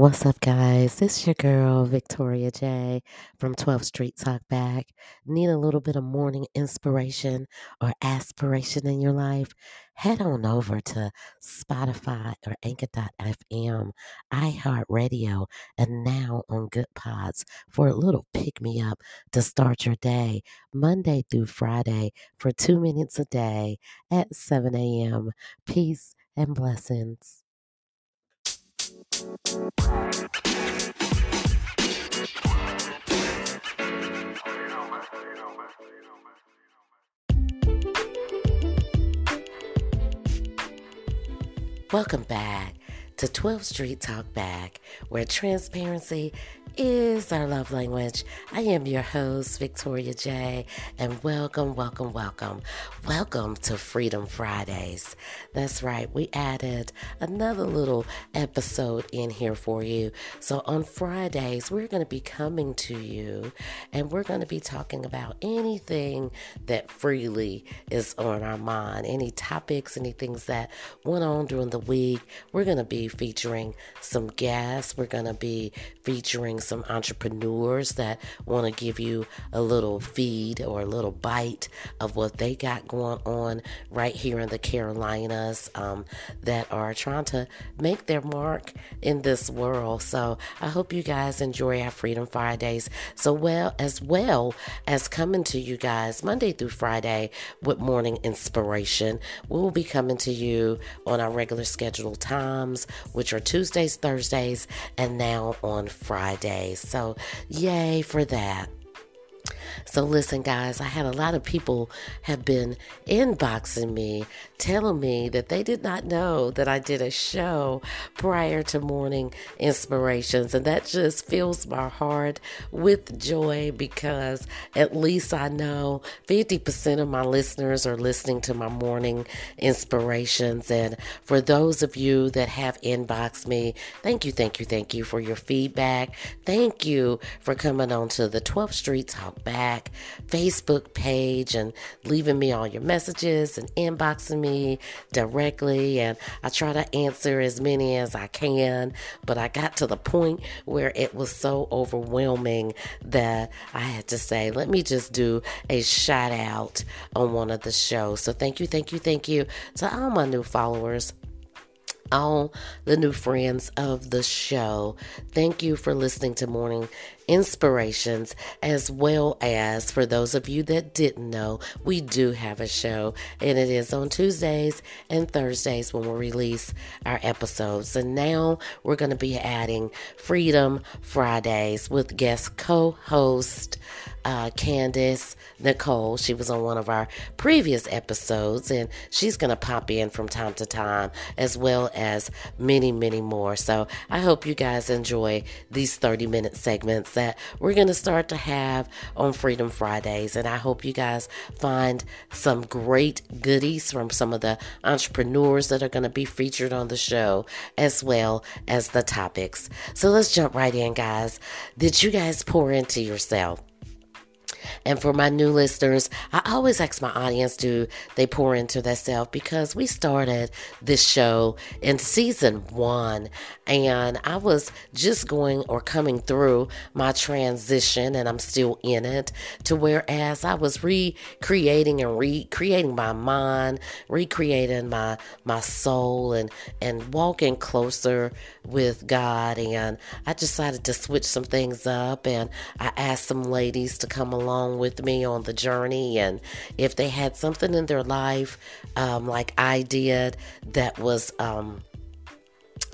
What's up, guys? It's your girl, Victoria J from 12th Street Talk Back. Need a little bit of morning inspiration or aspiration in your life? Head on over to Spotify or Anchor.fm, iHeartRadio, and now on Good Pods for a little pick me up to start your day, Monday through Friday, for two minutes a day at 7 a.m. Peace and blessings. Welcome back to 12th Street Talk Back, where transparency is our love language. I am your host, Victoria J, and welcome, welcome, welcome, welcome to Freedom Fridays. That's right, we added another little episode in here for you. So on Fridays, we're going to be coming to you and we're going to be talking about anything that freely is on our mind, any topics, any things that went on during the week. We're going to be featuring some guests, we're going to be featuring some entrepreneurs that want to give you a little feed or a little bite of what they got going on right here in the Carolinas um, that are trying to make their mark in this world. So I hope you guys enjoy our Freedom Fridays. So well as well as coming to you guys Monday through Friday with morning inspiration. We will be coming to you on our regular scheduled times, which are Tuesdays, Thursdays, and now on Fridays. So, yay for that. So listen, guys, I had a lot of people have been inboxing me, telling me that they did not know that I did a show prior to morning inspirations, and that just fills my heart with joy because at least I know 50% of my listeners are listening to my morning inspirations. And for those of you that have inboxed me, thank you, thank you, thank you for your feedback. Thank you for coming on to the 12th Street Talk Back Facebook page and leaving me all your messages and inboxing me directly. And I try to answer as many as I can, but I got to the point where it was so overwhelming that I had to say, let me just do a shout out on one of the shows. So thank you, thank you, thank you to all my new followers all the new friends of the show. Thank you for listening to Morning Inspirations, as well as for those of you that didn't know, we do have a show, and it is on Tuesdays and Thursdays when we release our episodes. And now we're going to be adding Freedom Fridays with guest co host uh, Candace Nicole. She was on one of our previous episodes, and she's going to pop in from time to time, as well as many, many more. So I hope you guys enjoy these 30 minute segments that we're going to start to have on Freedom Fridays. And I hope you guys find some great goodies from some of the entrepreneurs that are going to be featured on the show, as well as the topics. So let's jump right in, guys. Did you guys pour into yourself? And for my new listeners, I always ask my audience do they pour into themselves? Because we started this show in season one and I was just going or coming through my transition and I'm still in it to whereas I was recreating and recreating my mind, recreating my my soul and and walking closer with God. And I decided to switch some things up and I asked some ladies to come along along with me on the journey. And if they had something in their life, um, like I did, that was um,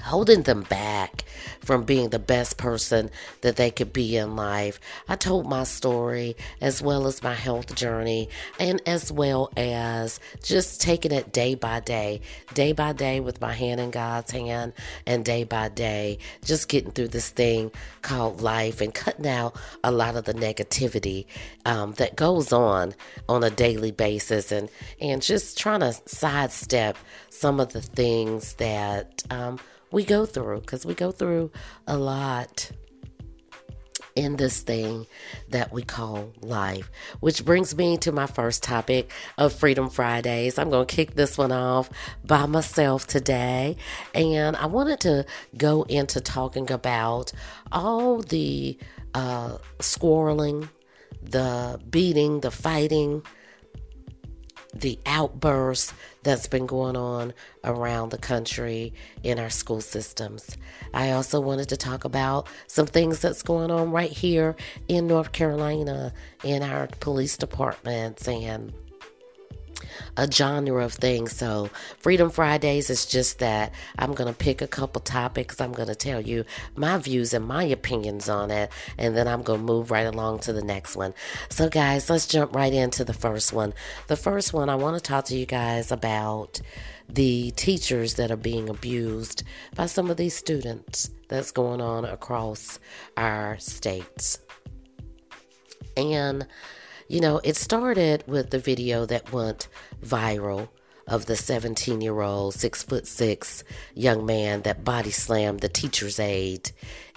holding them back from being the best person that they could be in life. I told my story as well as my health journey and as well as just taking it day by day, day by day with my hand in God's hand and day by day, just getting through this thing called life and cutting out a lot of the negativity um, that goes on on a daily basis and, and just trying to sidestep some of the things that um, we go through because we go through a lot in this thing that we call life. Which brings me to my first topic of Freedom Fridays. I'm going to kick this one off by myself today. And I wanted to go into talking about all the uh, squirreling, the beating, the fighting, the outbursts that's been going on around the country in our school systems. I also wanted to talk about some things that's going on right here in North Carolina in our police departments and a genre of things. So, Freedom Fridays is just that. I'm going to pick a couple topics. I'm going to tell you my views and my opinions on it. And then I'm going to move right along to the next one. So, guys, let's jump right into the first one. The first one, I want to talk to you guys about the teachers that are being abused by some of these students that's going on across our states. And you know, it started with the video that went viral of the 17 year old, six foot six young man that body slammed the teacher's aide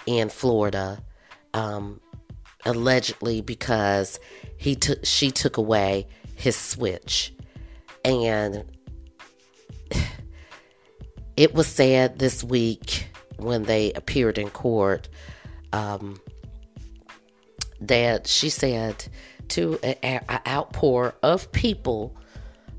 in Florida, um, allegedly because he took she took away his switch, and it was said this week when they appeared in court um, that she said to an outpour of people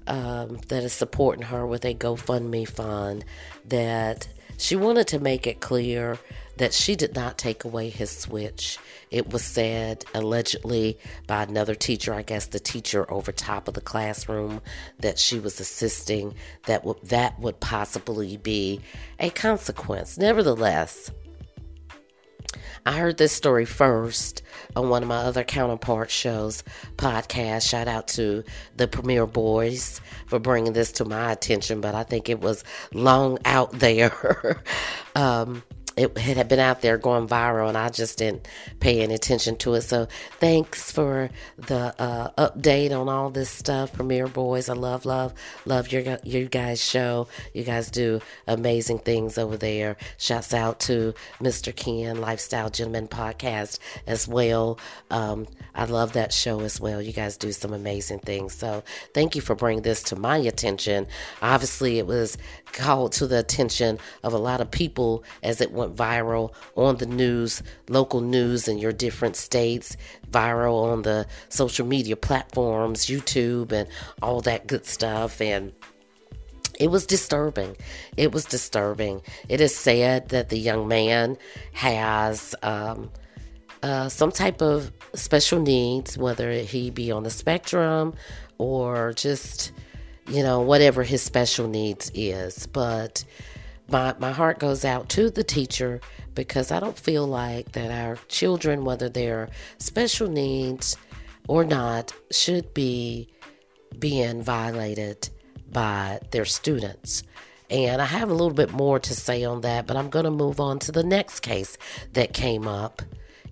um, that is supporting her with a GoFundMe fund that she wanted to make it clear that she did not take away his switch. It was said allegedly by another teacher, I guess the teacher over top of the classroom that she was assisting that w- that would possibly be a consequence. Nevertheless, I heard this story first on one of my other counterpart shows podcast. Shout out to the Premier Boys for bringing this to my attention, but I think it was long out there. um, it had been out there going viral and I just didn't pay any attention to it. So thanks for the uh, update on all this stuff, Premier Boys. I love, love, love your you guys show. You guys do amazing things over there. Shouts out to Mr. Ken Lifestyle Gentleman Podcast as well. Um, I love that show as well. You guys do some amazing things. So thank you for bringing this to my attention. Obviously, it was called to the attention of a lot of people as it went viral on the news, local news in your different states, viral on the social media platforms, YouTube, and all that good stuff. And it was disturbing. It was disturbing. It is said that the young man has um, uh, some type of special needs, whether he be on the spectrum or just, you know, whatever his special needs is. But my, my heart goes out to the teacher because I don't feel like that our children, whether they're special needs or not, should be being violated by their students. And I have a little bit more to say on that, but I'm going to move on to the next case that came up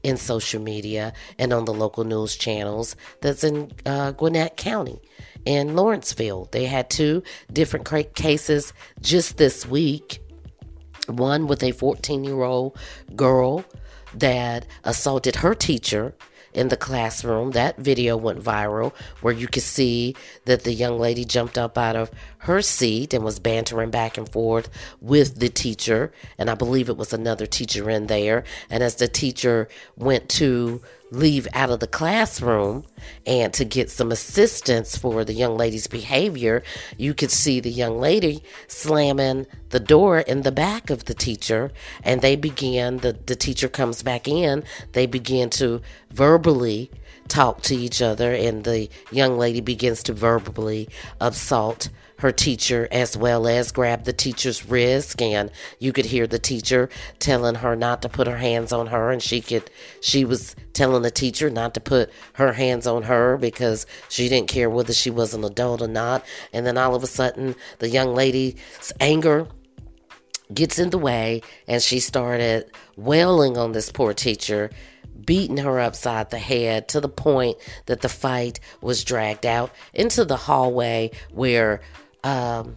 in social media and on the local news channels that's in uh, Gwinnett County in Lawrenceville. They had two different cases just this week one with a 14 year old girl that assaulted her teacher in the classroom. That video went viral where you could see that the young lady jumped up out of her seat and was bantering back and forth with the teacher. And I believe it was another teacher in there. And as the teacher went to leave out of the classroom and to get some assistance for the young lady's behavior, you could see the young lady slamming the door in the back of the teacher. And they begin the, the teacher comes back in, they begin to verbally talk to each other, and the young lady begins to verbally assault her teacher as well as grab the teacher's wrist. And you could hear the teacher telling her not to put her hands on her. And she could she was telling the teacher not to put her hands on her because she didn't care whether she was an adult or not. And then all of a sudden the young lady's anger gets in the way and she started wailing on this poor teacher beating her upside the head to the point that the fight was dragged out into the hallway where um,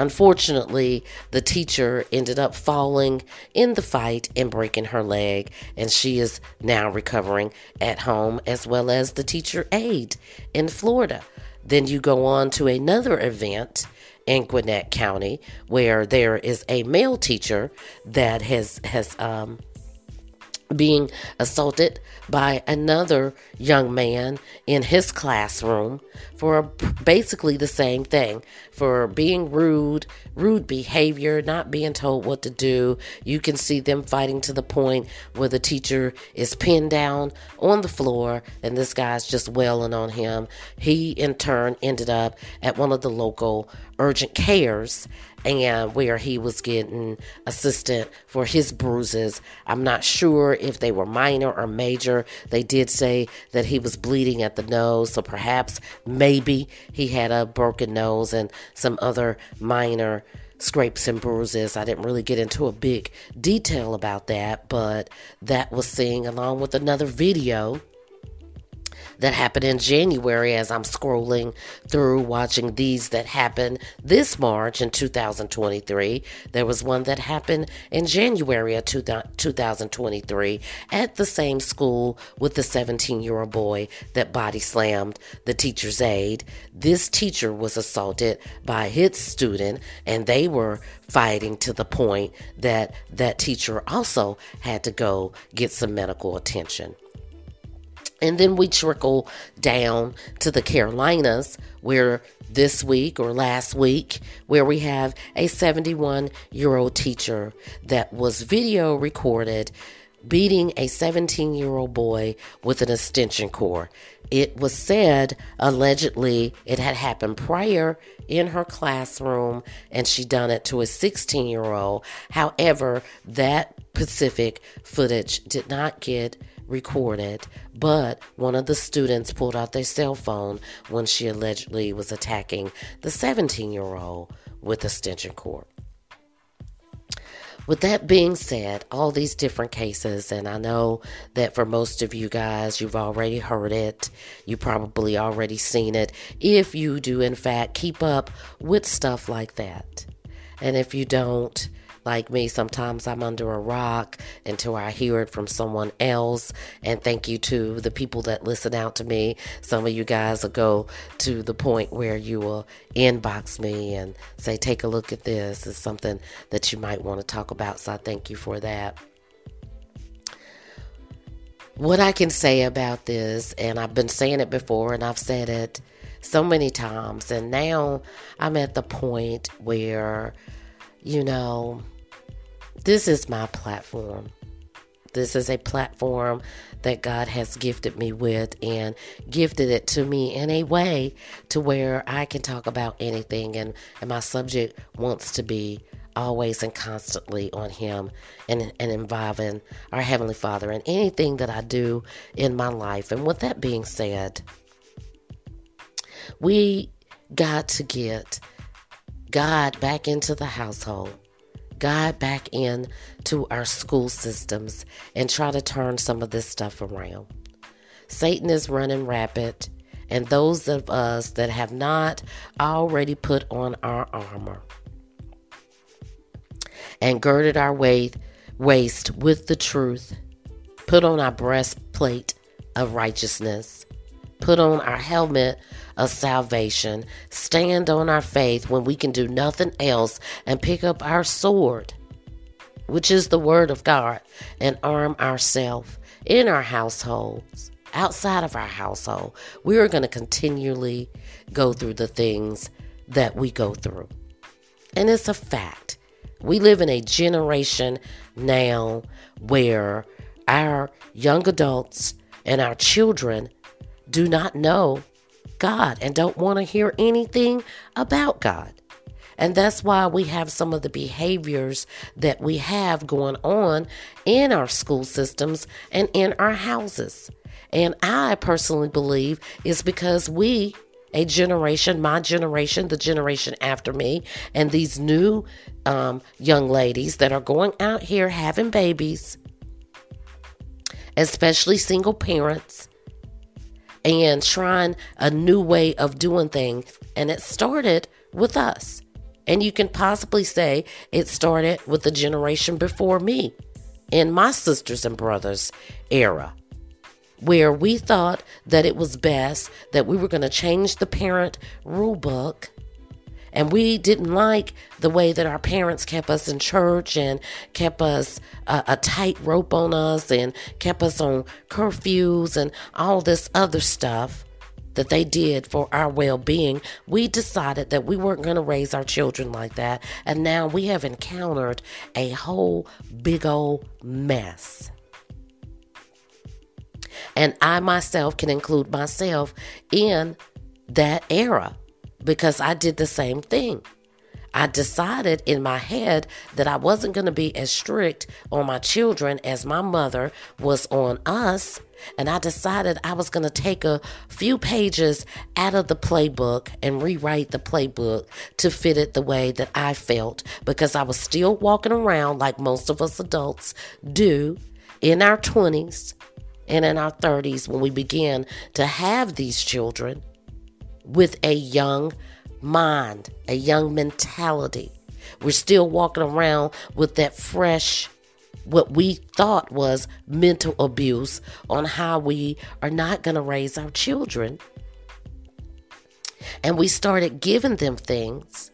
Unfortunately, the teacher ended up falling in the fight and breaking her leg, and she is now recovering at home, as well as the teacher aide in Florida. Then you go on to another event in Gwinnett County where there is a male teacher that has has um, being assaulted by another young man in his classroom for basically the same thing for being rude, rude behavior, not being told what to do. You can see them fighting to the point where the teacher is pinned down on the floor and this guy's just wailing on him. He, in turn, ended up at one of the local urgent cares and where he was getting assistance for his bruises. I'm not sure if they were minor or major. They did say that he was bleeding at the nose, so perhaps maybe he had a broken nose and some other minor scrapes and bruises. I didn't really get into a big detail about that, but that was seen along with another video that happened in January as I'm scrolling through watching these that happened this March in 2023. There was one that happened in January of 2023 at the same school with the 17 year old boy that body slammed the teacher's aide. This teacher was assaulted by his student, and they were fighting to the point that that teacher also had to go get some medical attention. And then we trickle down to the Carolinas, where this week or last week, where we have a 71 year old teacher that was video recorded beating a 17 year old boy with an extension cord. It was said allegedly it had happened prior in her classroom and she done it to a 16 year old. However, that specific footage did not get recorded, but one of the students pulled out their cell phone when she allegedly was attacking the 17 year old with a extension cord. With that being said, all these different cases, and I know that for most of you guys, you've already heard it, you probably already seen it, if you do, in fact, keep up with stuff like that. And if you don't, like me, sometimes I'm under a rock until I hear it from someone else. And thank you to the people that listen out to me. Some of you guys will go to the point where you will inbox me and say, take a look at this. It's something that you might want to talk about. So I thank you for that what I can say about this, and I've been saying it before and I've said it so many times, and now I'm at the point where, you know, this is my platform. This is a platform that God has gifted me with and gifted it to me in a way to where I can talk about anything and, and my subject wants to be always and constantly on him and, and involving our Heavenly Father in anything that I do in my life. And with that being said, we got to get God back into the household. God back in to our school systems and try to turn some of this stuff around. Satan is running rapid, and those of us that have not already put on our armor and girded our waist, waist with the truth, put on our breastplate of righteousness, put on our helmet of salvation, stand on our faith when we can do nothing else, and pick up our sword, which is the word of God, and arm ourselves in our households, outside of our household. We are going to continually go through the things that we go through. And it's a fact. We live in a generation now where our young adults and our children do not know God and don't want to hear anything about God. And that's why we have some of the behaviors that we have going on in our school systems and in our houses. And I personally believe it's because we, a generation, my generation, the generation after me, and these new um, young ladies that are going out here having babies, especially single parents, and trying a new way of doing things. And it started with us. And you can possibly say it started with the generation before me in my sisters and brothers era, where we thought that it was best that we were going to change the parent rule book. And we didn't like the way that our parents kept us in church and kept us uh, a tight rope on us and kept us on curfews and all this other stuff that they did for our well being, we decided that we weren't going to raise our children like that. And now we have encountered a whole big old mess. And I myself can include myself in that era because I did the same thing. I decided in my head that I wasn't going to be as strict on my children as my mother was on us. And I decided I was going to take a few pages out of the playbook and rewrite the playbook to fit it the way that I felt because I was still walking around like most of us adults do in our 20s and in our 30s when we begin to have these children with a young mind, a young mentality. We're still walking around with that fresh, what we thought was mental abuse on how we are not going to raise our children. And we started giving them things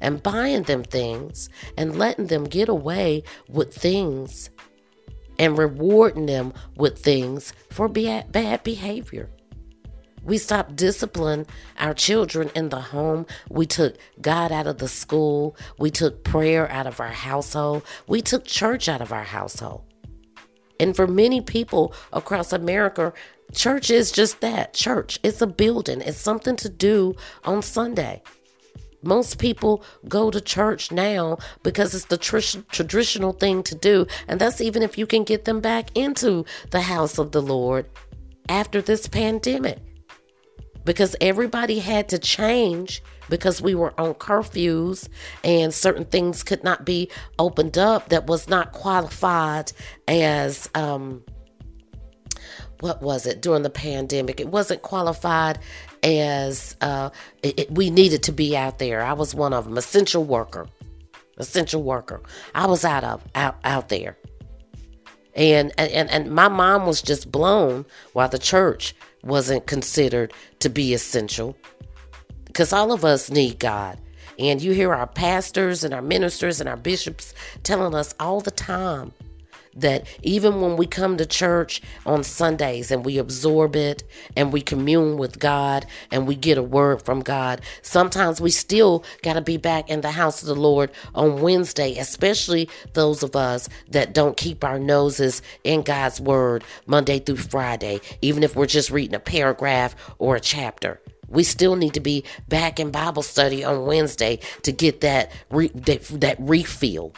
and buying them things and letting them get away with things and rewarding them with things for bad behavior. We stopped disciplining our children in the home. We took God out of the school. We took prayer out of our household. We took church out of our household. And for many people across America, church is just that church. It's a building, it's something to do on Sunday. Most people go to church now because it's the tr- traditional thing to do. And that's even if you can get them back into the house of the Lord after this pandemic because everybody had to change because we were on curfews and certain things could not be opened up that was not qualified as um what was it during the pandemic? It wasn't qualified as uh it, it, we needed to be out there. I was one of them essential worker essential worker. I was out of out out there. And and and my mom was just blown while the church wasn't considered to be essential because all of us need God. And you hear our pastors and our ministers and our bishops telling us all the time that even when we come to church on Sundays and we absorb it and we commune with God and we get a word from God, sometimes we still got to be back in the house of the Lord on Wednesday, especially those of us that don't keep our noses in God's word Monday through Friday, even if we're just reading a paragraph or a chapter. We still need to be back in Bible study on Wednesday to get that re- that, that refill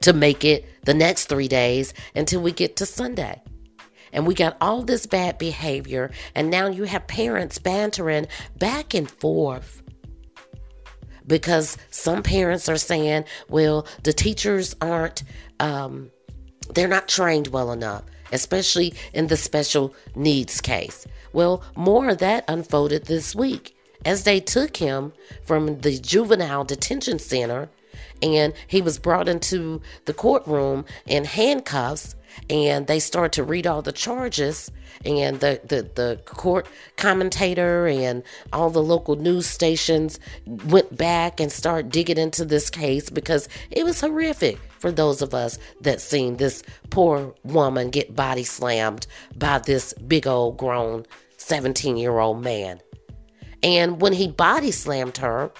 to make it the next three days until we get to Sunday. And we got all this bad behavior, and now you have parents bantering back and forth because some parents are saying, well, the teachers aren't, um, they're not trained well enough, especially in the special needs case. Well, more of that unfolded this week as they took him from the juvenile detention center and he was brought into the courtroom in handcuffs and they started to read all the charges and the, the, the court commentator and all the local news stations went back and started digging into this case because it was horrific for those of us that seen this poor woman get body slammed by this big old grown 17 year old man. And when he body slammed her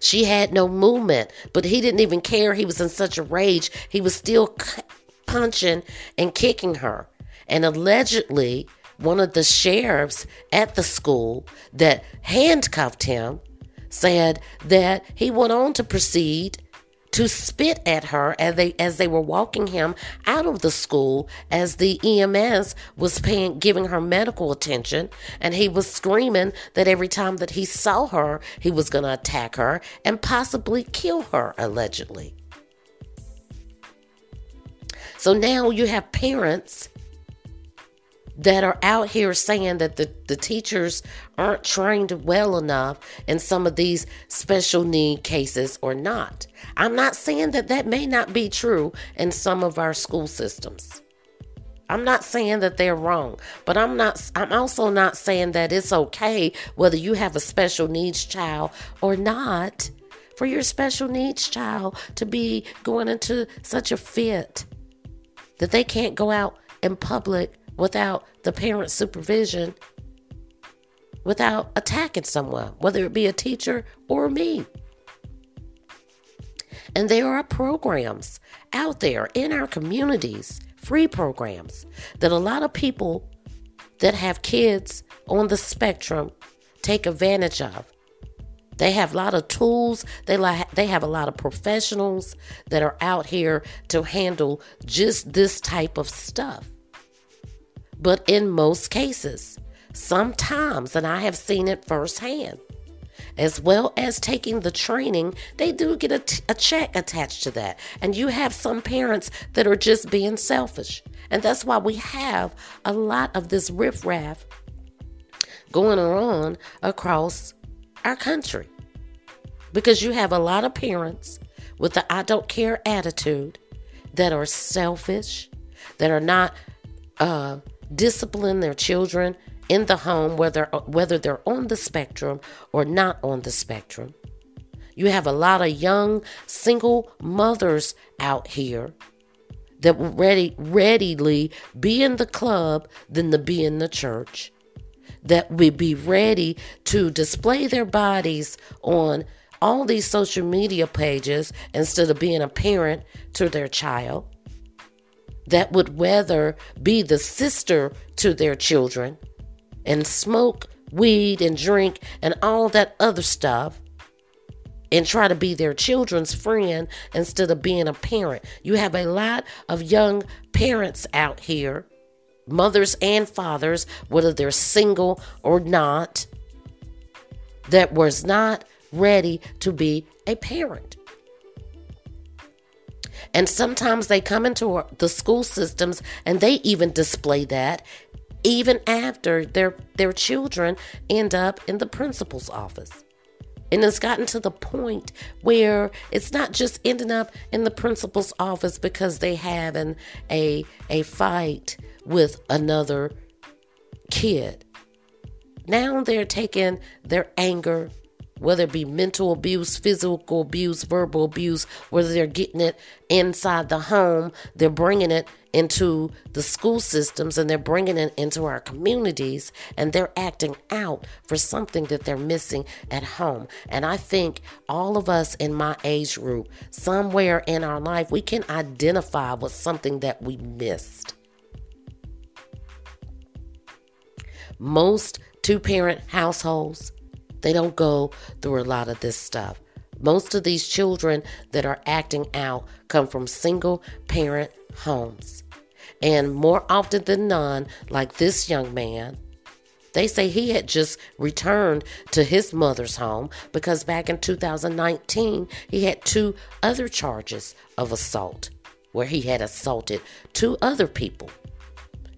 she had no movement, but he didn't even care. He was in such a rage. He was still punching and kicking her. And allegedly, one of the sheriffs at the school that handcuffed him said that he went on to proceed to spit at her as they as they were walking him out of the school as the EMS was paying giving her medical attention and he was screaming that every time that he saw her he was going to attack her and possibly kill her allegedly. So now you have parents that are out here saying that the, the teachers aren't trained well enough in some of these special need cases or not. I'm not saying that that may not be true in some of our school systems. I'm not saying that they're wrong, but I'm not I'm also not saying that it's okay whether you have a special needs child or not for your special needs child to be going into such a fit that they can't go out in public without the parent's supervision, without attacking someone, whether it be a teacher or me. And there are programs out there in our communities, free programs, that a lot of people that have kids on the spectrum take advantage of. They have a lot of tools. They like they have a lot of professionals that are out here to handle just this type of stuff. But in most cases, sometimes, and I have seen it firsthand, as well as taking the training, they do get a, t- a check attached to that. And you have some parents that are just being selfish. And that's why we have a lot of this riffraff going on across our country. Because you have a lot of parents with the I don't care attitude that are selfish, that are not uh, discipline their children in the home, whether whether they're on the spectrum or not on the spectrum. You have a lot of young single mothers out here that will ready readily be in the club than to be in the church. That would be ready to display their bodies on all these social media pages instead of being a parent to their child that would rather be the sister to their children and smoke weed and drink and all that other stuff and try to be their children's friend instead of being a parent. You have a lot of young parents out here, mothers and fathers, whether they're single or not, that was not ready to be a parent. And sometimes they come into the school systems and they even display that even after their their children end up in the principal's office. And it's gotten to the point where it's not just ending up in the principal's office because they have an, a a fight with another kid. Now they're taking their anger whether it be mental abuse, physical abuse, verbal abuse, whether they're getting it inside the home, they're bringing it into the school systems and they're bringing it into our communities and they're acting out for something that they're missing at home. And I think all of us in my age group, somewhere in our life, we can identify with something that we missed. Most two parent households they don't go through a lot of this stuff. Most of these children that are acting out come from single parent homes. And more often than none, like this young man, they say he had just returned to his mother's home because back in 2019, he had two other charges of assault where he had assaulted two other people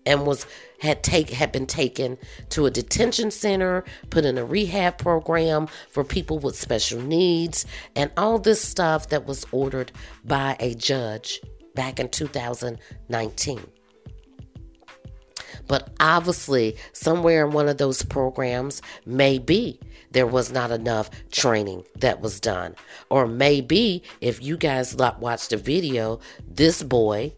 and was had take had been taken to a detention center, put in a rehab program for people with special needs, and all this stuff that was ordered by a judge back in 2019. But obviously, somewhere in one of those programs, maybe there was not enough training that was done. Or maybe if you guys watched the video, this boy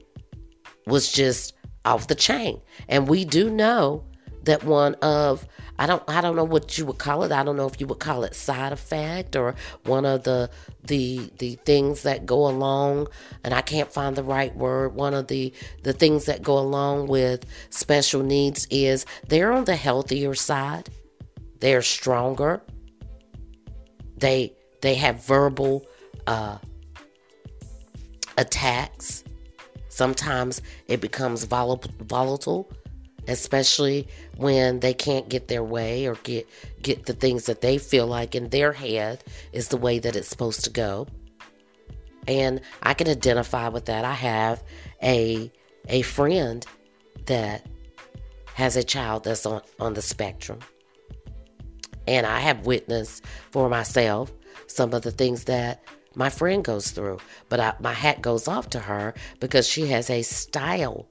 was just off the chain. And we do know that one of I don't I don't know what you would call it. I don't know if you would call it side effect or one of the the the things that go along and I can't find the right word. One of the the things that go along with special needs is they're on the healthier side. They're stronger. They they have verbal uh attacks Sometimes it becomes volatile, especially when they can't get their way or get get the things that they feel like in their head is the way that it's supposed to go. And I can identify with that. I have a a friend that has a child that's on, on the spectrum. And I have witnessed for myself some of the things that my friend goes through. But I, my hat goes off to her because she has a style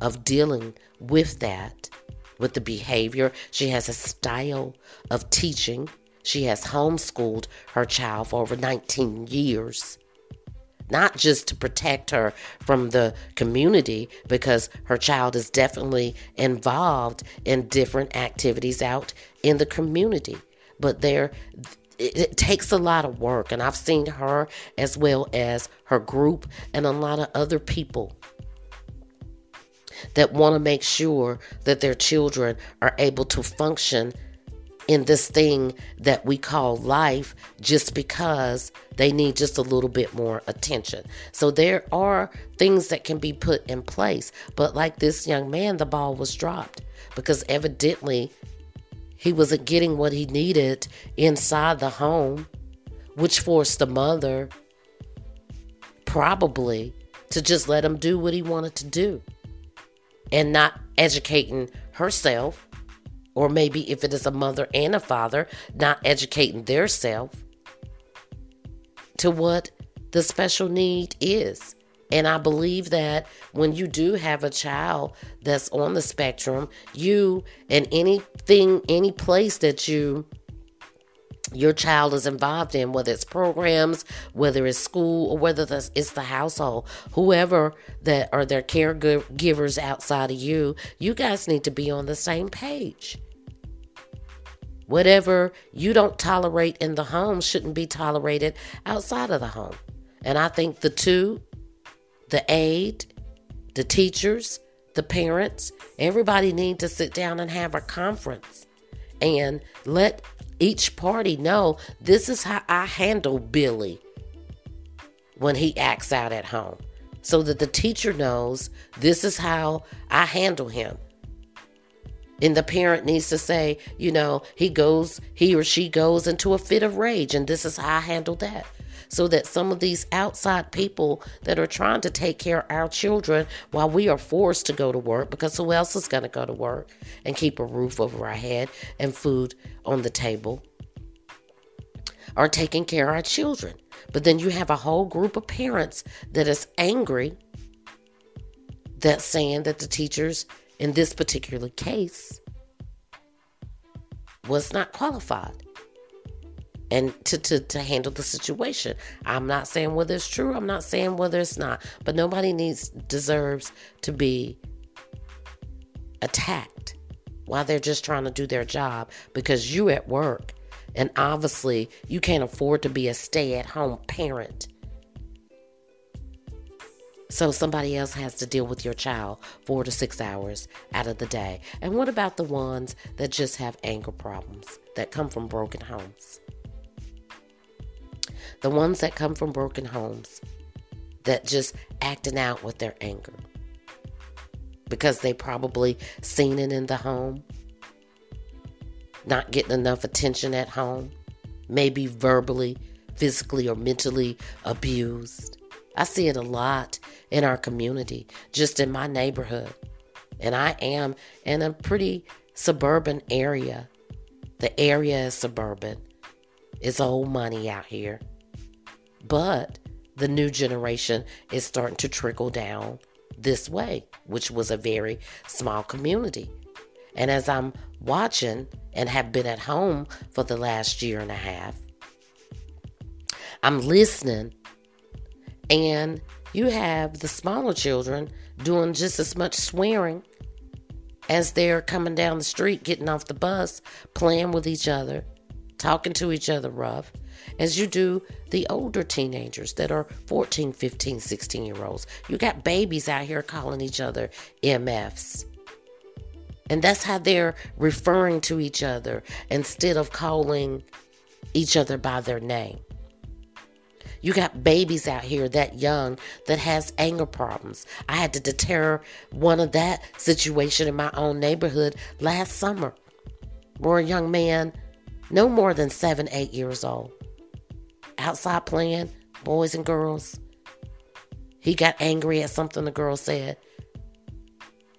of dealing with that, with the behavior. She has a style of teaching. She has homeschooled her child for over 19 years not just to protect her from the community, because her child is definitely involved in different activities out in the community. But there, it, it takes a lot of work, and I've seen her as well as her group and a lot of other people that want to make sure that their children are able to function in this thing that we call life just because they need just a little bit more attention. So there are things that can be put in place. But like this young man, the ball was dropped because evidently he wasn't getting what he needed inside the home, which forced the mother probably to just let him do what he wanted to do and not educating herself or maybe if it is a mother and a father, not educating their self to what the special need is. And I believe that when you do have a child that's on the spectrum, you and anything, any place that you your child is involved in, whether it's programs, whether it's school, or whether it's the household, whoever that are their caregivers outside of you, you guys need to be on the same page. Whatever you don't tolerate in the home shouldn't be tolerated outside of the home. And I think the two, the aide, the teachers, the parents, everybody need to sit down and have a conference and let each party know this is how I handle Billy when he acts out at home. So that the teacher knows this is how I handle him. And the parent needs to say, you know, he goes, he or she goes into a fit of rage, and this is how I handle that. So that some of these outside people that are trying to take care of our children while we are forced to go to work, because who else is going to go to work and keep a roof over our head and food on the table, are taking care of our children. But then you have a whole group of parents that is angry that's saying that the teachers in this particular case was not qualified and to, to, to handle the situation. I'm not saying whether it's true, I'm not saying whether it's not, but nobody needs deserves to be attacked while they're just trying to do their job because you at work and obviously you can't afford to be a stay-at-home parent so somebody else has to deal with your child four to six hours out of the day. And what about the ones that just have anger problems that come from broken homes? The ones that come from broken homes that just acting out with their anger because they probably seen it in the home, not getting enough attention at home, maybe verbally, physically, or mentally abused. I see it a lot in our community, just in my neighborhood. And I am in a pretty suburban area. The area is suburban. It's old money out here. But the new generation is starting to trickle down this way, which was a very small community. And as I'm watching and have been at home for the last year and a half, I'm listening and you have the smaller children doing just as much swearing as they're coming down the street, getting off the bus, playing with each other, talking to each other rough, as you do the older teenagers that are 14, 15, 16 year olds. You got babies out here calling each other MFs. And that's how they're referring to each other instead of calling each other by their name. You got babies out here that young that has anger problems. I had to deter one of that situation in my own neighborhood last summer, where a young man, no more than seven, eight years old, outside playing, boys and girls. He got angry at something the girl said.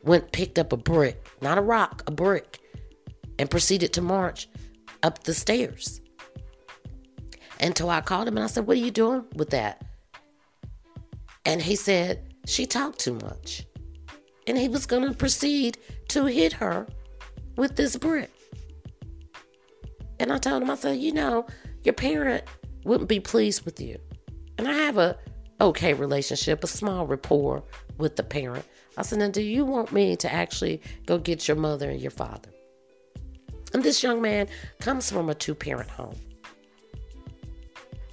Went picked up a brick not a rock, a brick, and proceeded to march up the stairs. Until I called him and I said, What are you doing with that? And he said, She talked too much. And he was going to proceed to hit her with this brick. And I told him, I said, You know, your parent wouldn't be pleased with you. And I have a okay relationship, a small rapport with the parent. I said, Now, do you want me to actually go get your mother and your father? And this young man comes from a two parent home.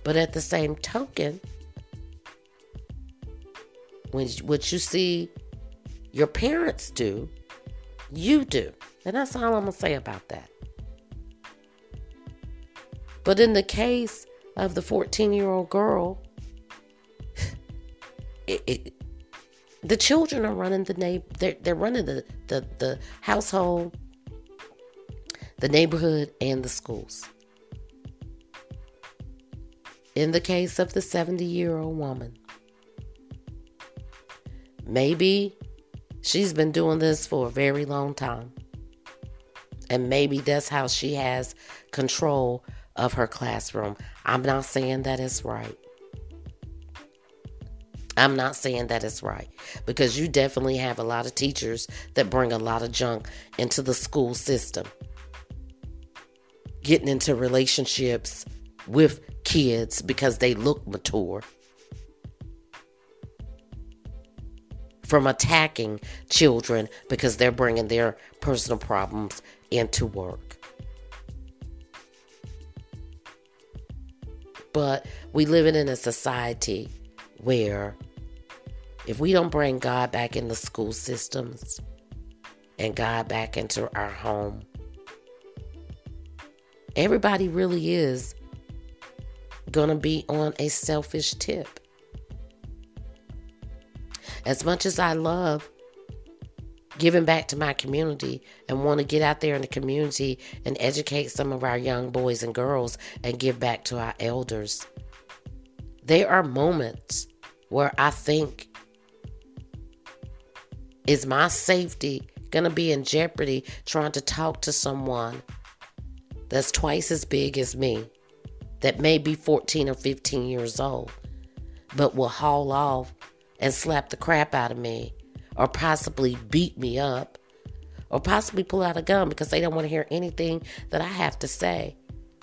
But at the same token, when what you see your parents do, you do. And that's all I'm going to say about that. But in the case of the 14 year old girl, it, it, the children are running the neighbor they're, they're running the, the, the household the neighborhood and the schools. In the case of the 70 year old woman maybe she's been doing this for a very long time. And maybe that's how she has control of her classroom i'm not saying that is right I'm not saying that it's right because you definitely have a lot of teachers that bring a lot of junk into the school system. Getting into relationships with kids because they look mature. From attacking children because they're bringing their personal problems into work. But we live in a society where if we don't bring God back in the school systems and God back into our home, everybody really is going to be on a selfish tip. As much as I love giving back to my community and want to get out there in the community and educate some of our young boys and girls and give back to our elders, there are moments where I think is my safety going to be in jeopardy trying to talk to someone that's twice as big as me, that may be 14 or 15 years old, but will haul off and slap the crap out of me, or possibly beat me up, or possibly pull out a gun because they don't want to hear anything that I have to say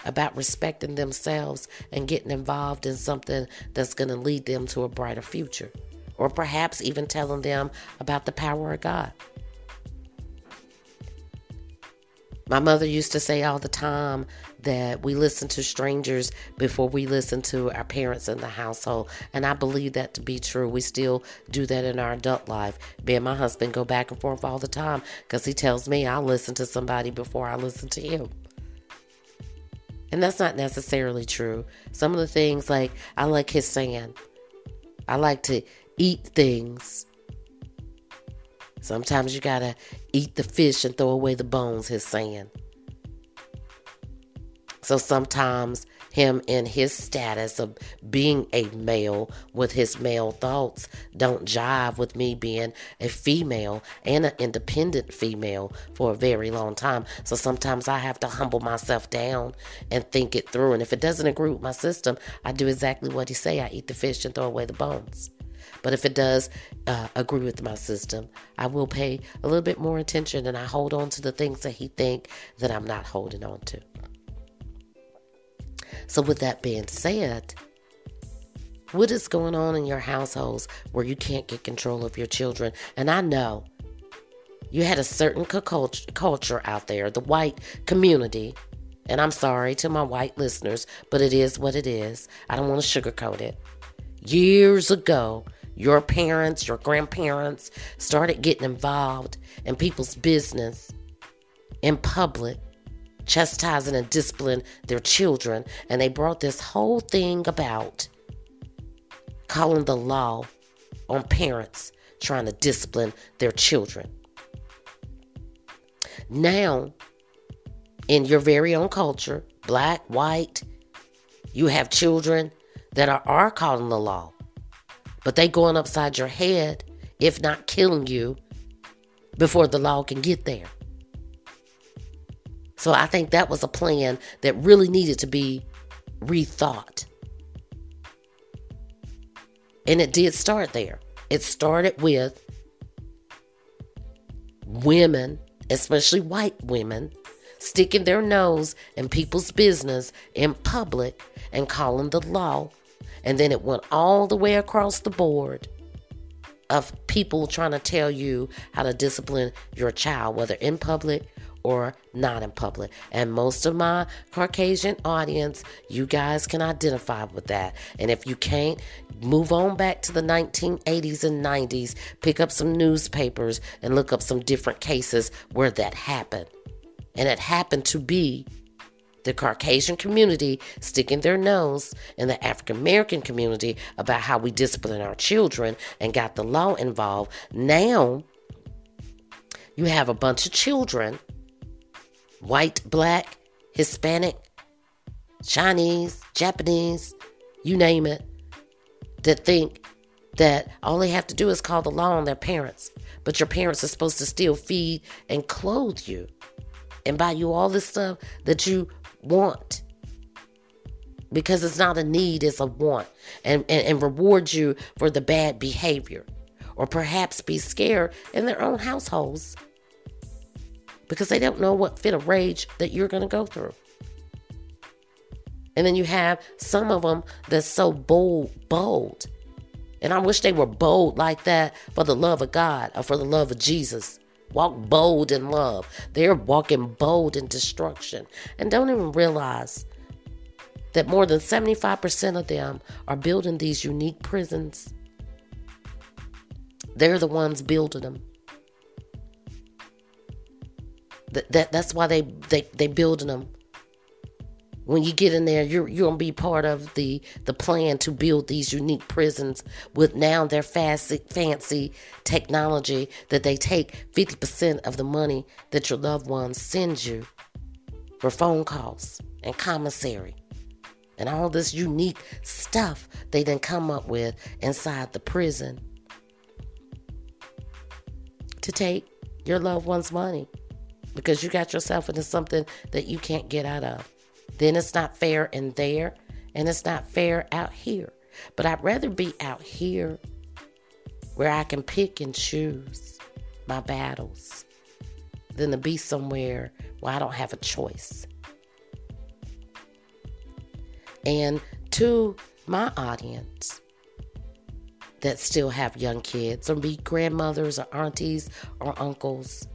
about respecting themselves and getting involved in something that's going to lead them to a brighter future, or perhaps even telling them about the power of God. My mother used to say all the time that we listen to strangers before we listen to our parents in the household. And I believe that to be true. We still do that in our adult life. Me and my husband go back and forth all the time because he tells me I'll listen to somebody before I listen to him. And that's not necessarily true. Some of the things, like, I like his saying, I like to eat things. Sometimes you gotta eat the fish and throw away the bones, his saying. So sometimes him in his status of being a male with his male thoughts don't jive with me being a female and an independent female for a very long time. So sometimes I have to humble myself down and think it through. And if it doesn't agree with my system, I do exactly what he say. I eat the fish and throw away the bones. But if it does uh, agree with my system, I will pay a little bit more attention and I hold on to the things that he think that I'm not holding on to. So, with that being said, what is going on in your households where you can't get control of your children? And I know you had a certain culture out there, the white community. And I'm sorry to my white listeners, but it is what it is. I don't want to sugarcoat it. Years ago, your parents, your grandparents started getting involved in people's business in public chastising and disciplining their children. And they brought this whole thing about calling the law on parents trying to discipline their children. Now, in your very own culture, black, white, you have children that are, are calling the law, but they going upside your head, if not killing you, before the law can get there. So I think that was a plan that really needed to be rethought. And it did start there. It started with women, especially white women, sticking their nose in people's business in public and calling the law. And then it went all the way across the board of people trying to tell you how to discipline your child, whether in public or not in public. And most of my Caucasian audience, you guys can identify with that. And if you can't, move on back to the 1980s and 90s, pick up some newspapers and look up some different cases where that happened. And it happened to be the Caucasian community sticking their nose in the African American community about how we discipline our children and got the law involved. Now, you have a bunch of children white, black, Hispanic, Chinese, Japanese, you name it, that think that all they have to do is call the law on their parents. But your parents are supposed to still feed and clothe you and buy you all this stuff that you want. Because it's not a need, it's a want. And, and, and reward you for the bad behavior. Or perhaps be scared in their own households because they don't know what fit of rage that you're going to go through. And then you have some of them that's so bold, bold. And I wish they were bold like that for the love of God or for the love of Jesus. Walk bold in love. They're walking bold in destruction and don't even realize that more than 75% of them are building these unique prisons. They're the ones building them. That, that that's why they they they building them. When you get in there, you're you're gonna be part of the the plan to build these unique prisons with now their fast fancy technology that they take fifty percent of the money that your loved ones send you for phone calls and commissary and all this unique stuff they then come up with inside the prison to take your loved one's money because you got yourself into something that you can't get out of. Then it's not fair in there and it's not fair out here. But I'd rather be out here where I can pick and choose my battles than to be somewhere where I don't have a choice. And to my audience that still have young kids, or be grandmothers, or aunties, or uncles,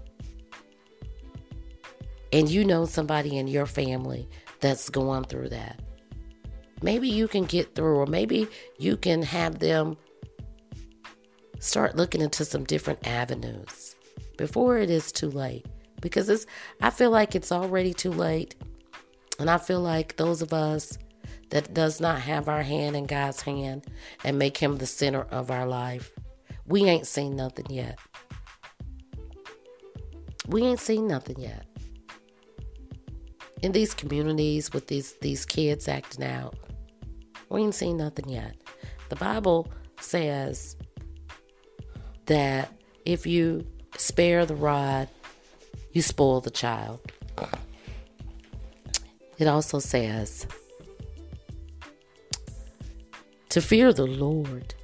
and you know somebody in your family that's going through that. Maybe you can get through, or maybe you can have them start looking into some different avenues before it is too late. Because it's, I feel like it's already too late. And I feel like those of us that does not have our hand in God's hand and make him the center of our life, we ain't seen nothing yet. We ain't seen nothing yet in these communities with these these kids acting out. We ain't seen nothing yet. The Bible says that if you spare the rod, you spoil the child. It also says to fear the Lord.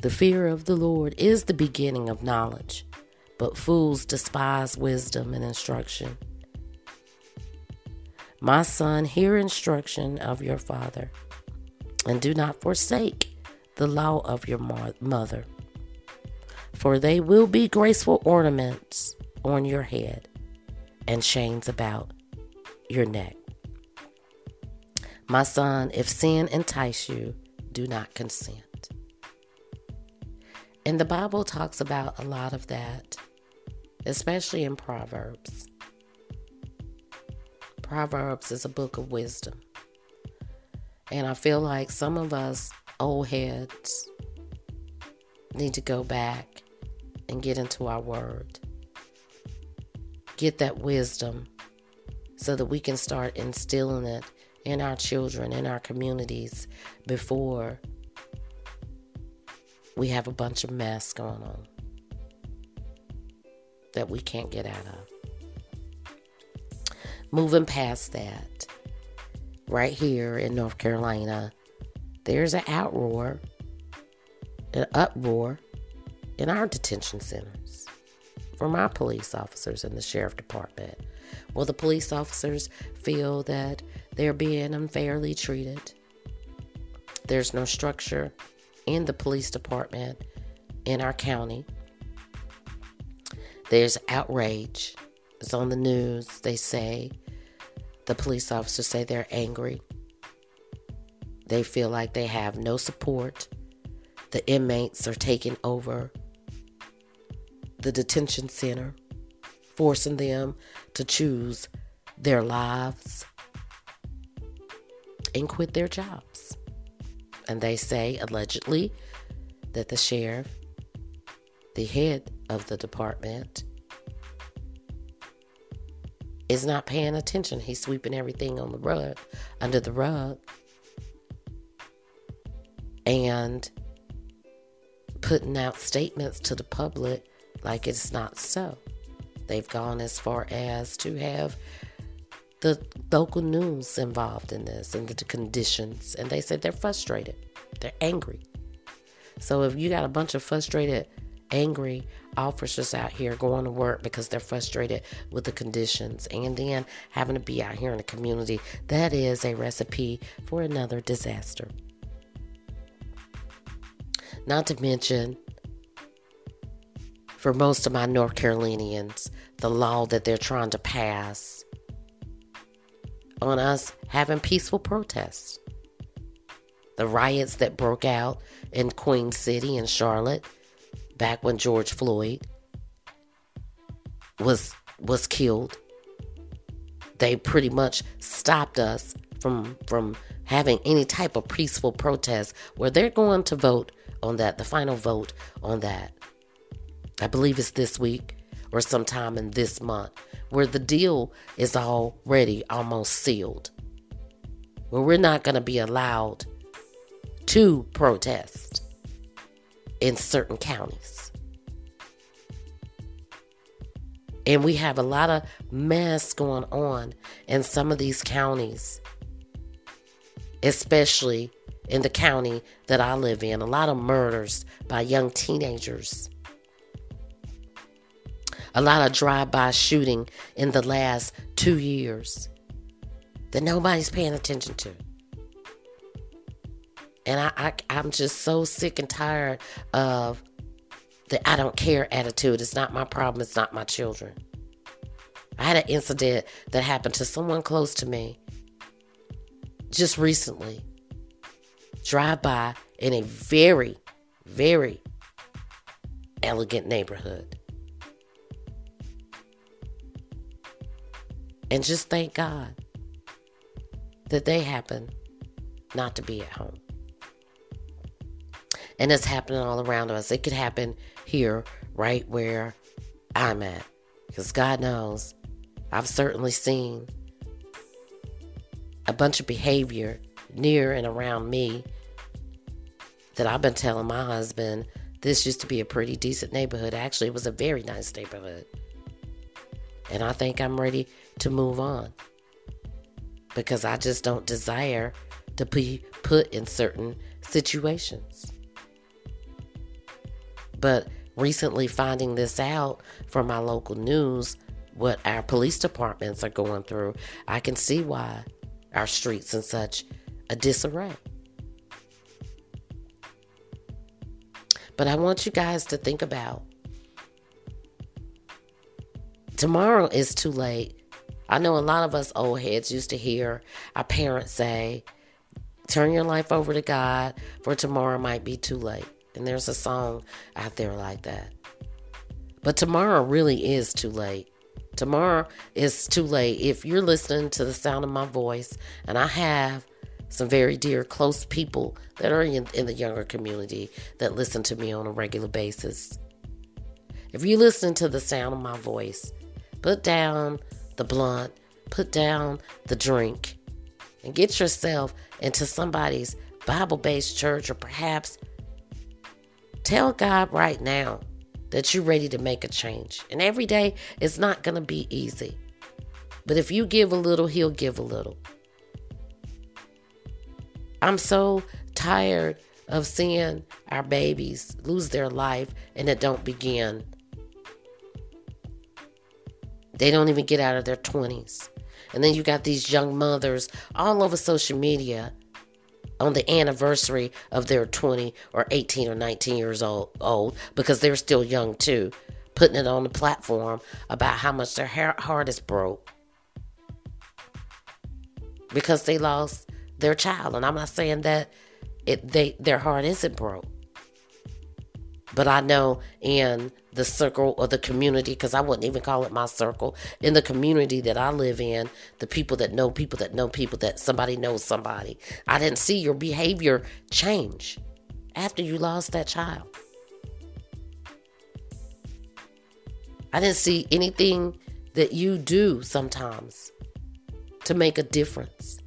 The fear of the Lord is the beginning of knowledge, but fools despise wisdom and instruction. My son, hear instruction of your father, and do not forsake the law of your mother, for they will be graceful ornaments on your head and chains about your neck. My son, if sin entice you, do not consent. And the Bible talks about a lot of that, especially in Proverbs. Proverbs is a book of wisdom. And I feel like some of us old heads need to go back and get into our word. Get that wisdom so that we can start instilling it in our children, in our communities before we have a bunch of mess going on that we can't get out of. Moving past that, right here in North Carolina, there's an outroar, an uproar in our detention centers from our police officers in the sheriff department. Well, the police officers feel that they're being unfairly treated. There's no structure in the police department in our county. There's outrage. It's on the news. They say, the police officers say they're angry. They feel like they have no support. The inmates are taking over the detention center, forcing them to choose their lives and quit their jobs. And they say, allegedly, that the sheriff, the head of the department, is not paying attention. He's sweeping everything on the rug, under the rug, and putting out statements to the public like it's not so. They've gone as far as to have the local news involved in this and the conditions, and they said they're frustrated, they're angry. So if you got a bunch of frustrated, angry officers out here going to work because they're frustrated with the conditions and then having to be out here in the community, that is a recipe for another disaster. Not to mention, for most of my North Carolinians, the law that they're trying to pass on us having peaceful protests. The riots that broke out in Queen City and Charlotte back when George Floyd was was killed. They pretty much stopped us from from having any type of peaceful protest where they're going to vote on that, the final vote on that. I believe it's this week or sometime in this month where the deal is already almost sealed. Where we're not going to be allowed to protest in certain counties. And we have a lot of mess going on in some of these counties, especially in the county that I live in. A lot of murders by young teenagers. A lot of drive by shooting in the last two years that nobody's paying attention to. And I, I I'm just so sick and tired of the I don't care attitude. It's not my problem, it's not my children. I had an incident that happened to someone close to me just recently. Drive by in a very, very elegant neighborhood. And just thank God that they happen not to be at home. And it's happening all around us. It could happen here, right where I'm at. Because God knows, I've certainly seen a bunch of behavior near and around me that I've been telling my husband this used to be a pretty decent neighborhood. Actually, it was a very nice neighborhood. And I think I'm ready to move on because I just don't desire to be put in certain situations. But recently finding this out from my local news, what our police departments are going through, I can see why our streets in such a disarray. But I want you guys to think about tomorrow is too late. I know a lot of us old heads used to hear our parents say, Turn your life over to God, for tomorrow might be too late. And there's a song out there like that. But tomorrow really is too late. Tomorrow is too late. If you're listening to the sound of my voice, and I have some very dear, close people that are in, in the younger community that listen to me on a regular basis. If you listen to the sound of my voice, put down the blunt, put down the drink, and get yourself into somebody's Bible based church or perhaps Tell God right now that you're ready to make a change. And every day it's not going to be easy. But if you give a little, he'll give a little. I'm so tired of seeing our babies lose their life and it don't begin. They don't even get out of their 20s. And then you got these young mothers all over social media on the anniversary of their 20 or 18 or 19 years old, old because they're still young too, putting it on the platform about how much their heart is broke because they lost their child. And I'm not saying that it they their heart isn't broke. But I know in the circle or the community, because I wouldn't even call it my circle, in the community that I live in, the people that know people that know people that somebody knows somebody, I didn't see your behavior change after you lost that child. I didn't see anything that you do sometimes to make a difference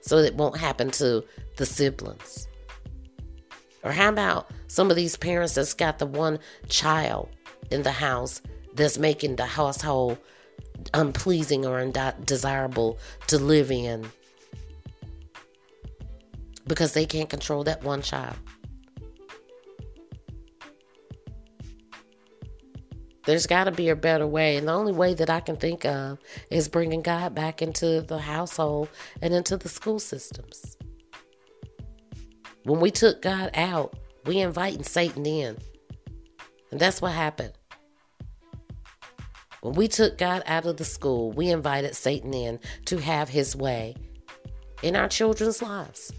so it won't happen to the siblings. Or how about some of these parents that's got the one child in the house that's making the household unpleasing or undesirable to live in because they can't control that one child? There's got to be a better way. And the only way that I can think of is bringing God back into the household and into the school systems. When we took God out, we inviting Satan in. And that's what happened. When we took God out of the school, we invited Satan in to have his way in our children's lives.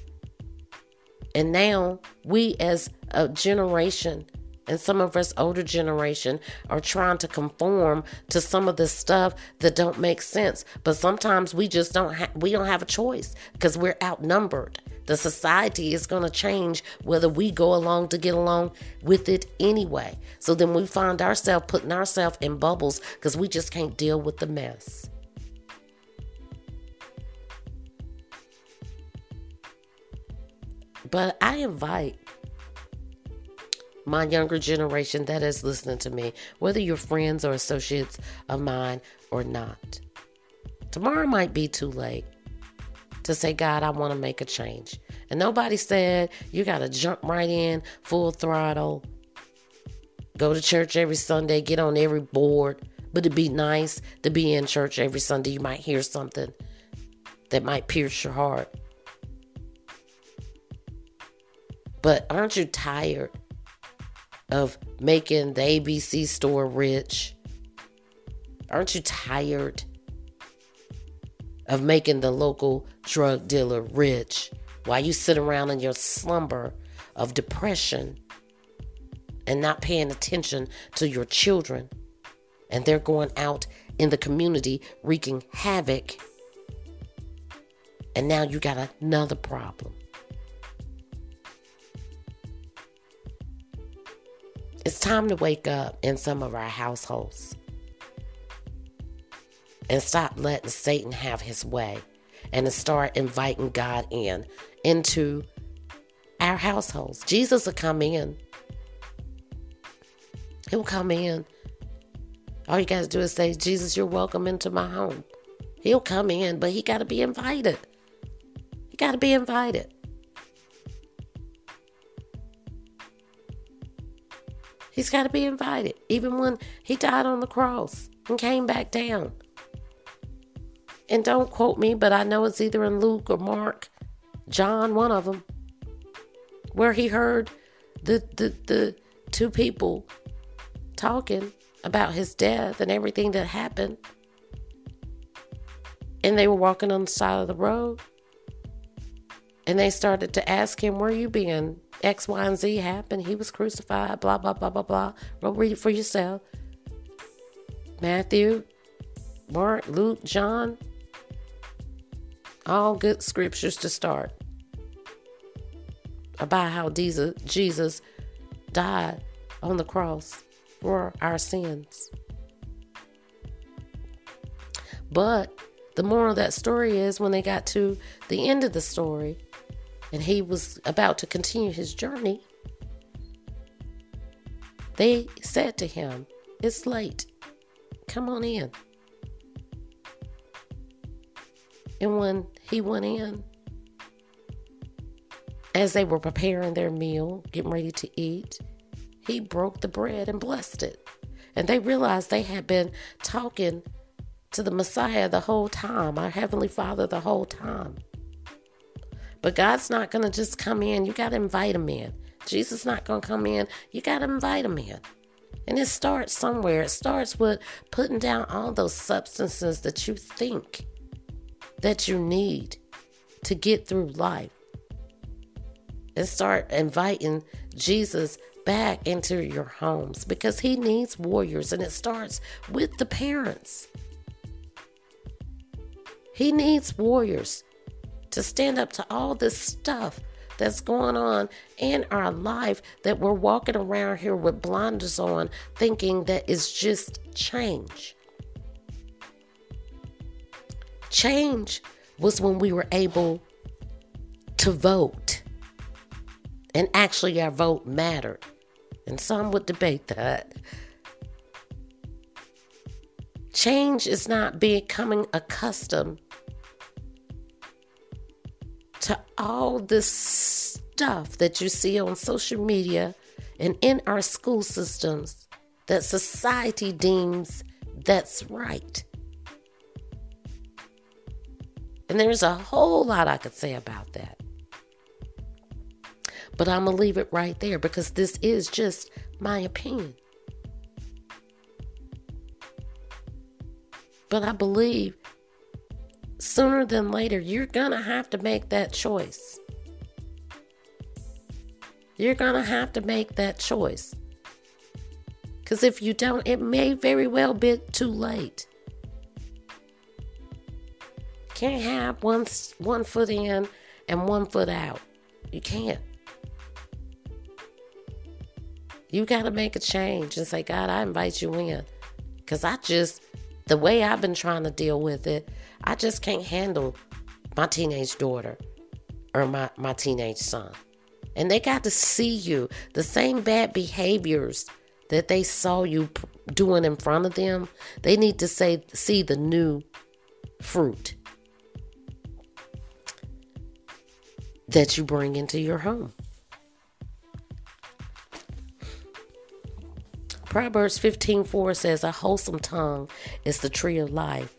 And now we as a generation and some of us older generation are trying to conform to some of this stuff that don't make sense but sometimes we just don't ha- we don't have a choice because we're outnumbered the society is going to change whether we go along to get along with it anyway so then we find ourselves putting ourselves in bubbles because we just can't deal with the mess but i invite my younger generation that is listening to me, whether you're friends or associates of mine or not. Tomorrow might be too late to say, God, I want to make a change. And nobody said you got to jump right in full throttle, go to church every Sunday, get on every board. But it'd be nice to be in church every Sunday. You might hear something that might pierce your heart. But aren't you tired of making the ABC store rich? Aren't you tired of making the local drug dealer rich while you sit around in your slumber of depression and not paying attention to your children? And they're going out in the community wreaking havoc. And now you got another problem. It's time to wake up in some of our households and stop letting Satan have his way and to start inviting God in into our households. Jesus will come in. He'll come in. All you got to do is say, Jesus, you're welcome into my home. He'll come in, but he got to be invited. He got to be invited. He's got to be invited. Even when he died on the cross and came back down. And don't quote me, but I know it's either in Luke or Mark, John, one of them, where he heard the, the, the two people talking about his death and everything that happened. And they were walking on the side of the road. And they started to ask him, Where you been? X, Y, and Z happened. He was crucified, blah, blah, blah, blah, blah. Go read it for yourself. Matthew, Mark, Luke, John. All good scriptures to start about how Jesus, died on the cross for our sins. But the moral of that story is when they got to the end of the story, and he was about to continue his journey, they said to him, It's late. Come on in. And when he went in, as they were preparing their meal, getting ready to eat, he broke the bread and blessed it. And they realized they had been talking to the Messiah the whole time, our Heavenly Father the whole time. But God's not going to just come in. You got to invite him in. Jesus not going to come in. You got to invite him in. And it starts somewhere. It starts with putting down all those substances that you think that you need to get through life. And start inviting Jesus back into your homes because he needs warriors and it starts with the parents. He needs warriors to stand up to all this stuff that's going on in our life that we're walking around here with blinders on, thinking that it's just change. Change was when we were able to vote. And actually, our vote mattered. And some would debate that. Change is not becoming accustomed to all this stuff that you see on social media and in our school systems that society deems that's right. And there's a whole lot I could say about that. But I'm going to leave it right there because this is just my opinion. But I believe sooner than later, you're going to have to make that choice. You're going to have to make that choice. Because if you don't, it may very well be too late. Can't have one, one foot in and one foot out. You can't. You got to make a change and say, God, I invite you in. Because I just, the way I've been trying to deal with it, I just can't handle my teenage daughter or my, my teenage son. And they got to see you. The same bad behaviors that they saw you doing in front of them, they need to say, see the new fruit that you bring into your home. Proverbs 15:4 says a wholesome tongue is the tree of life,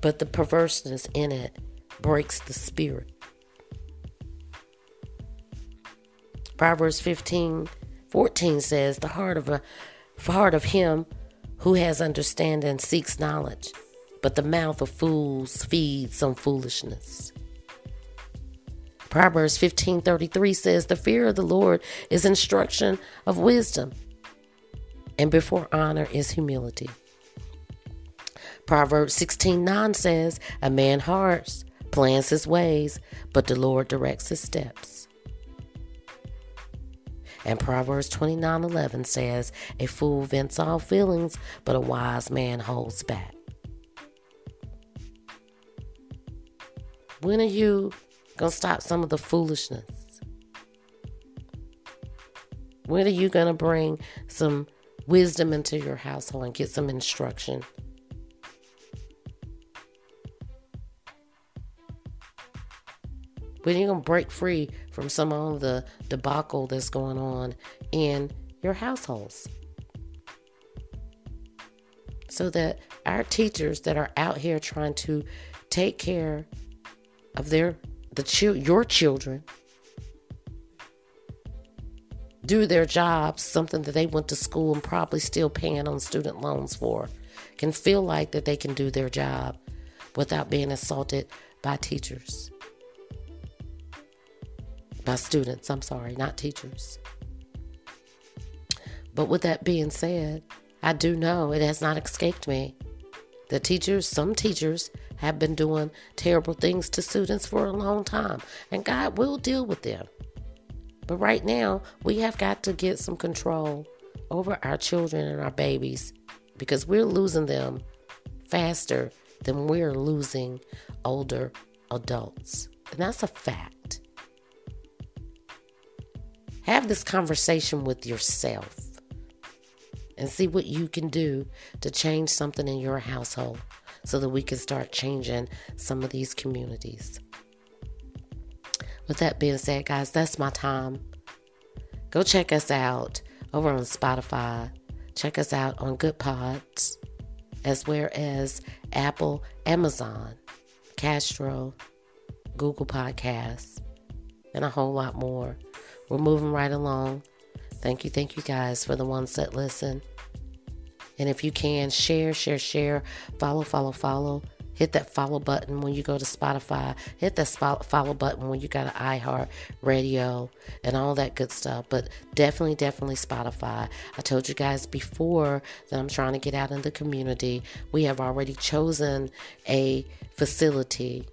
but the perverseness in it breaks the spirit. Proverbs 15 14 says, The heart of a heart of him who has understanding seeks knowledge, but the mouth of fools feeds on foolishness. Proverbs 15:33 says, "The fear of the Lord is instruction of wisdom, and before honor is humility." Proverbs 16:9 says, "A man hearts plans his ways, but the Lord directs his steps." And Proverbs 29:11 says, "A fool vents all feelings, but a wise man holds back." When are you to stop some of the foolishness? When are you to bring some wisdom into your household and get some instruction? When are you to break free from some of the debacle that's going on in your households? So that our teachers that are out here trying to take care of their the chil- your children do their jobs, something that they went to school and probably still paying on student loans for, can feel like that they can do their job without being assaulted by teachers. By students, I'm sorry, not teachers. But with that being said, I do know it has not escaped me. The teachers, some teachers, have been doing terrible things to students for a long time, and God will deal with them. But right now, we have got to get some control over our children and our babies because we're losing them faster than we're losing older adults. And that's a fact. Have this conversation with yourself and see what you can do to change something in your household so that we can start changing some of these communities. With that being said, guys, that's my time. Go check us out over on Spotify. Check us out on Goodpods, as well as Apple, Amazon, Castro, Google Podcasts, and a whole lot more. We're moving right along. Thank you, thank you guys for the ones that listen. And if you can, share, share, share, follow, follow, follow. Hit that follow button when you go to Spotify. Hit that follow button when you got an iHeart radio and all that good stuff. But definitely, definitely Spotify. I told you guys before that I'm trying to get out in the community. We have already chosen a facility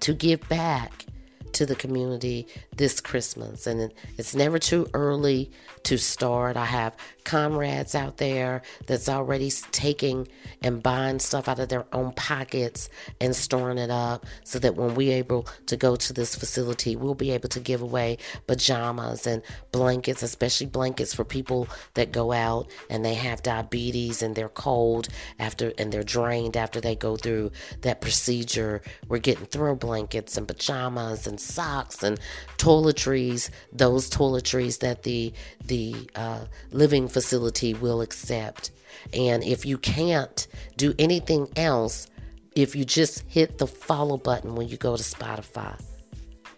to give back to the community this Christmas. And it's never too early to start. I have comrades out there that's already taking and buying stuff out of their own pockets and storing it up so that when we're able to go to this facility, we'll be able to give away pajamas and blankets, especially blankets for people that go out and they have diabetes and they're cold after and they're drained after they go through that procedure. We're getting throw blankets and pajamas and socks and toiletries, those toiletries that the the uh, living facility will accept. And if you can't do anything else, if you just hit the follow button when you go to Spotify,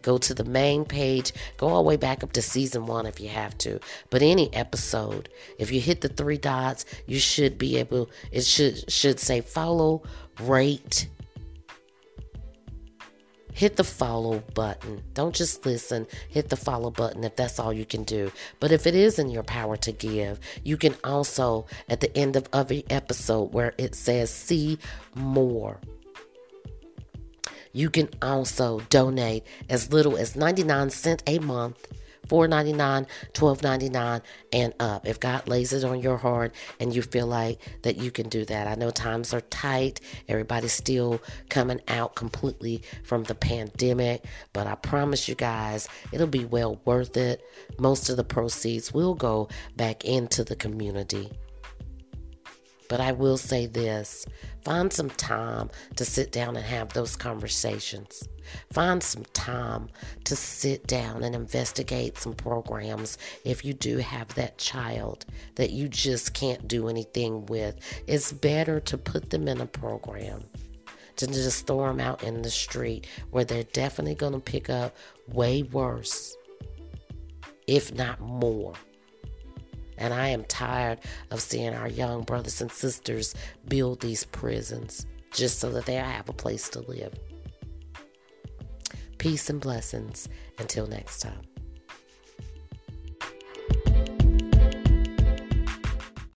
go to the main page, go all the way back up to season one if you have to. But any episode, if you hit the three dots, you should be able. It should should say follow, rate, hit the follow button. Don't just listen, hit the follow button if that's all you can do. But if it is in your power to give, you can also, at the end of every episode where it says see more, you can also donate as little as 99 cents a month $4.99, $12.99, and up. If God lays it on your heart and you feel like that you can do that. I know times are tight. Everybody's still coming out completely from the pandemic, but I promise you guys, it'll be well worth it. Most of the proceeds will go back into the community. But I will say this find some time to sit down and have those conversations. Find some time to sit down and investigate some programs if you do have that child that you just can't do anything with. It's better to put them in a program than to just throw them out in the street where they're definitely going to pick up way worse, if not more. And I am tired of seeing our young brothers and sisters build these prisons just so that they have a place to live. Peace and blessings. Until next time.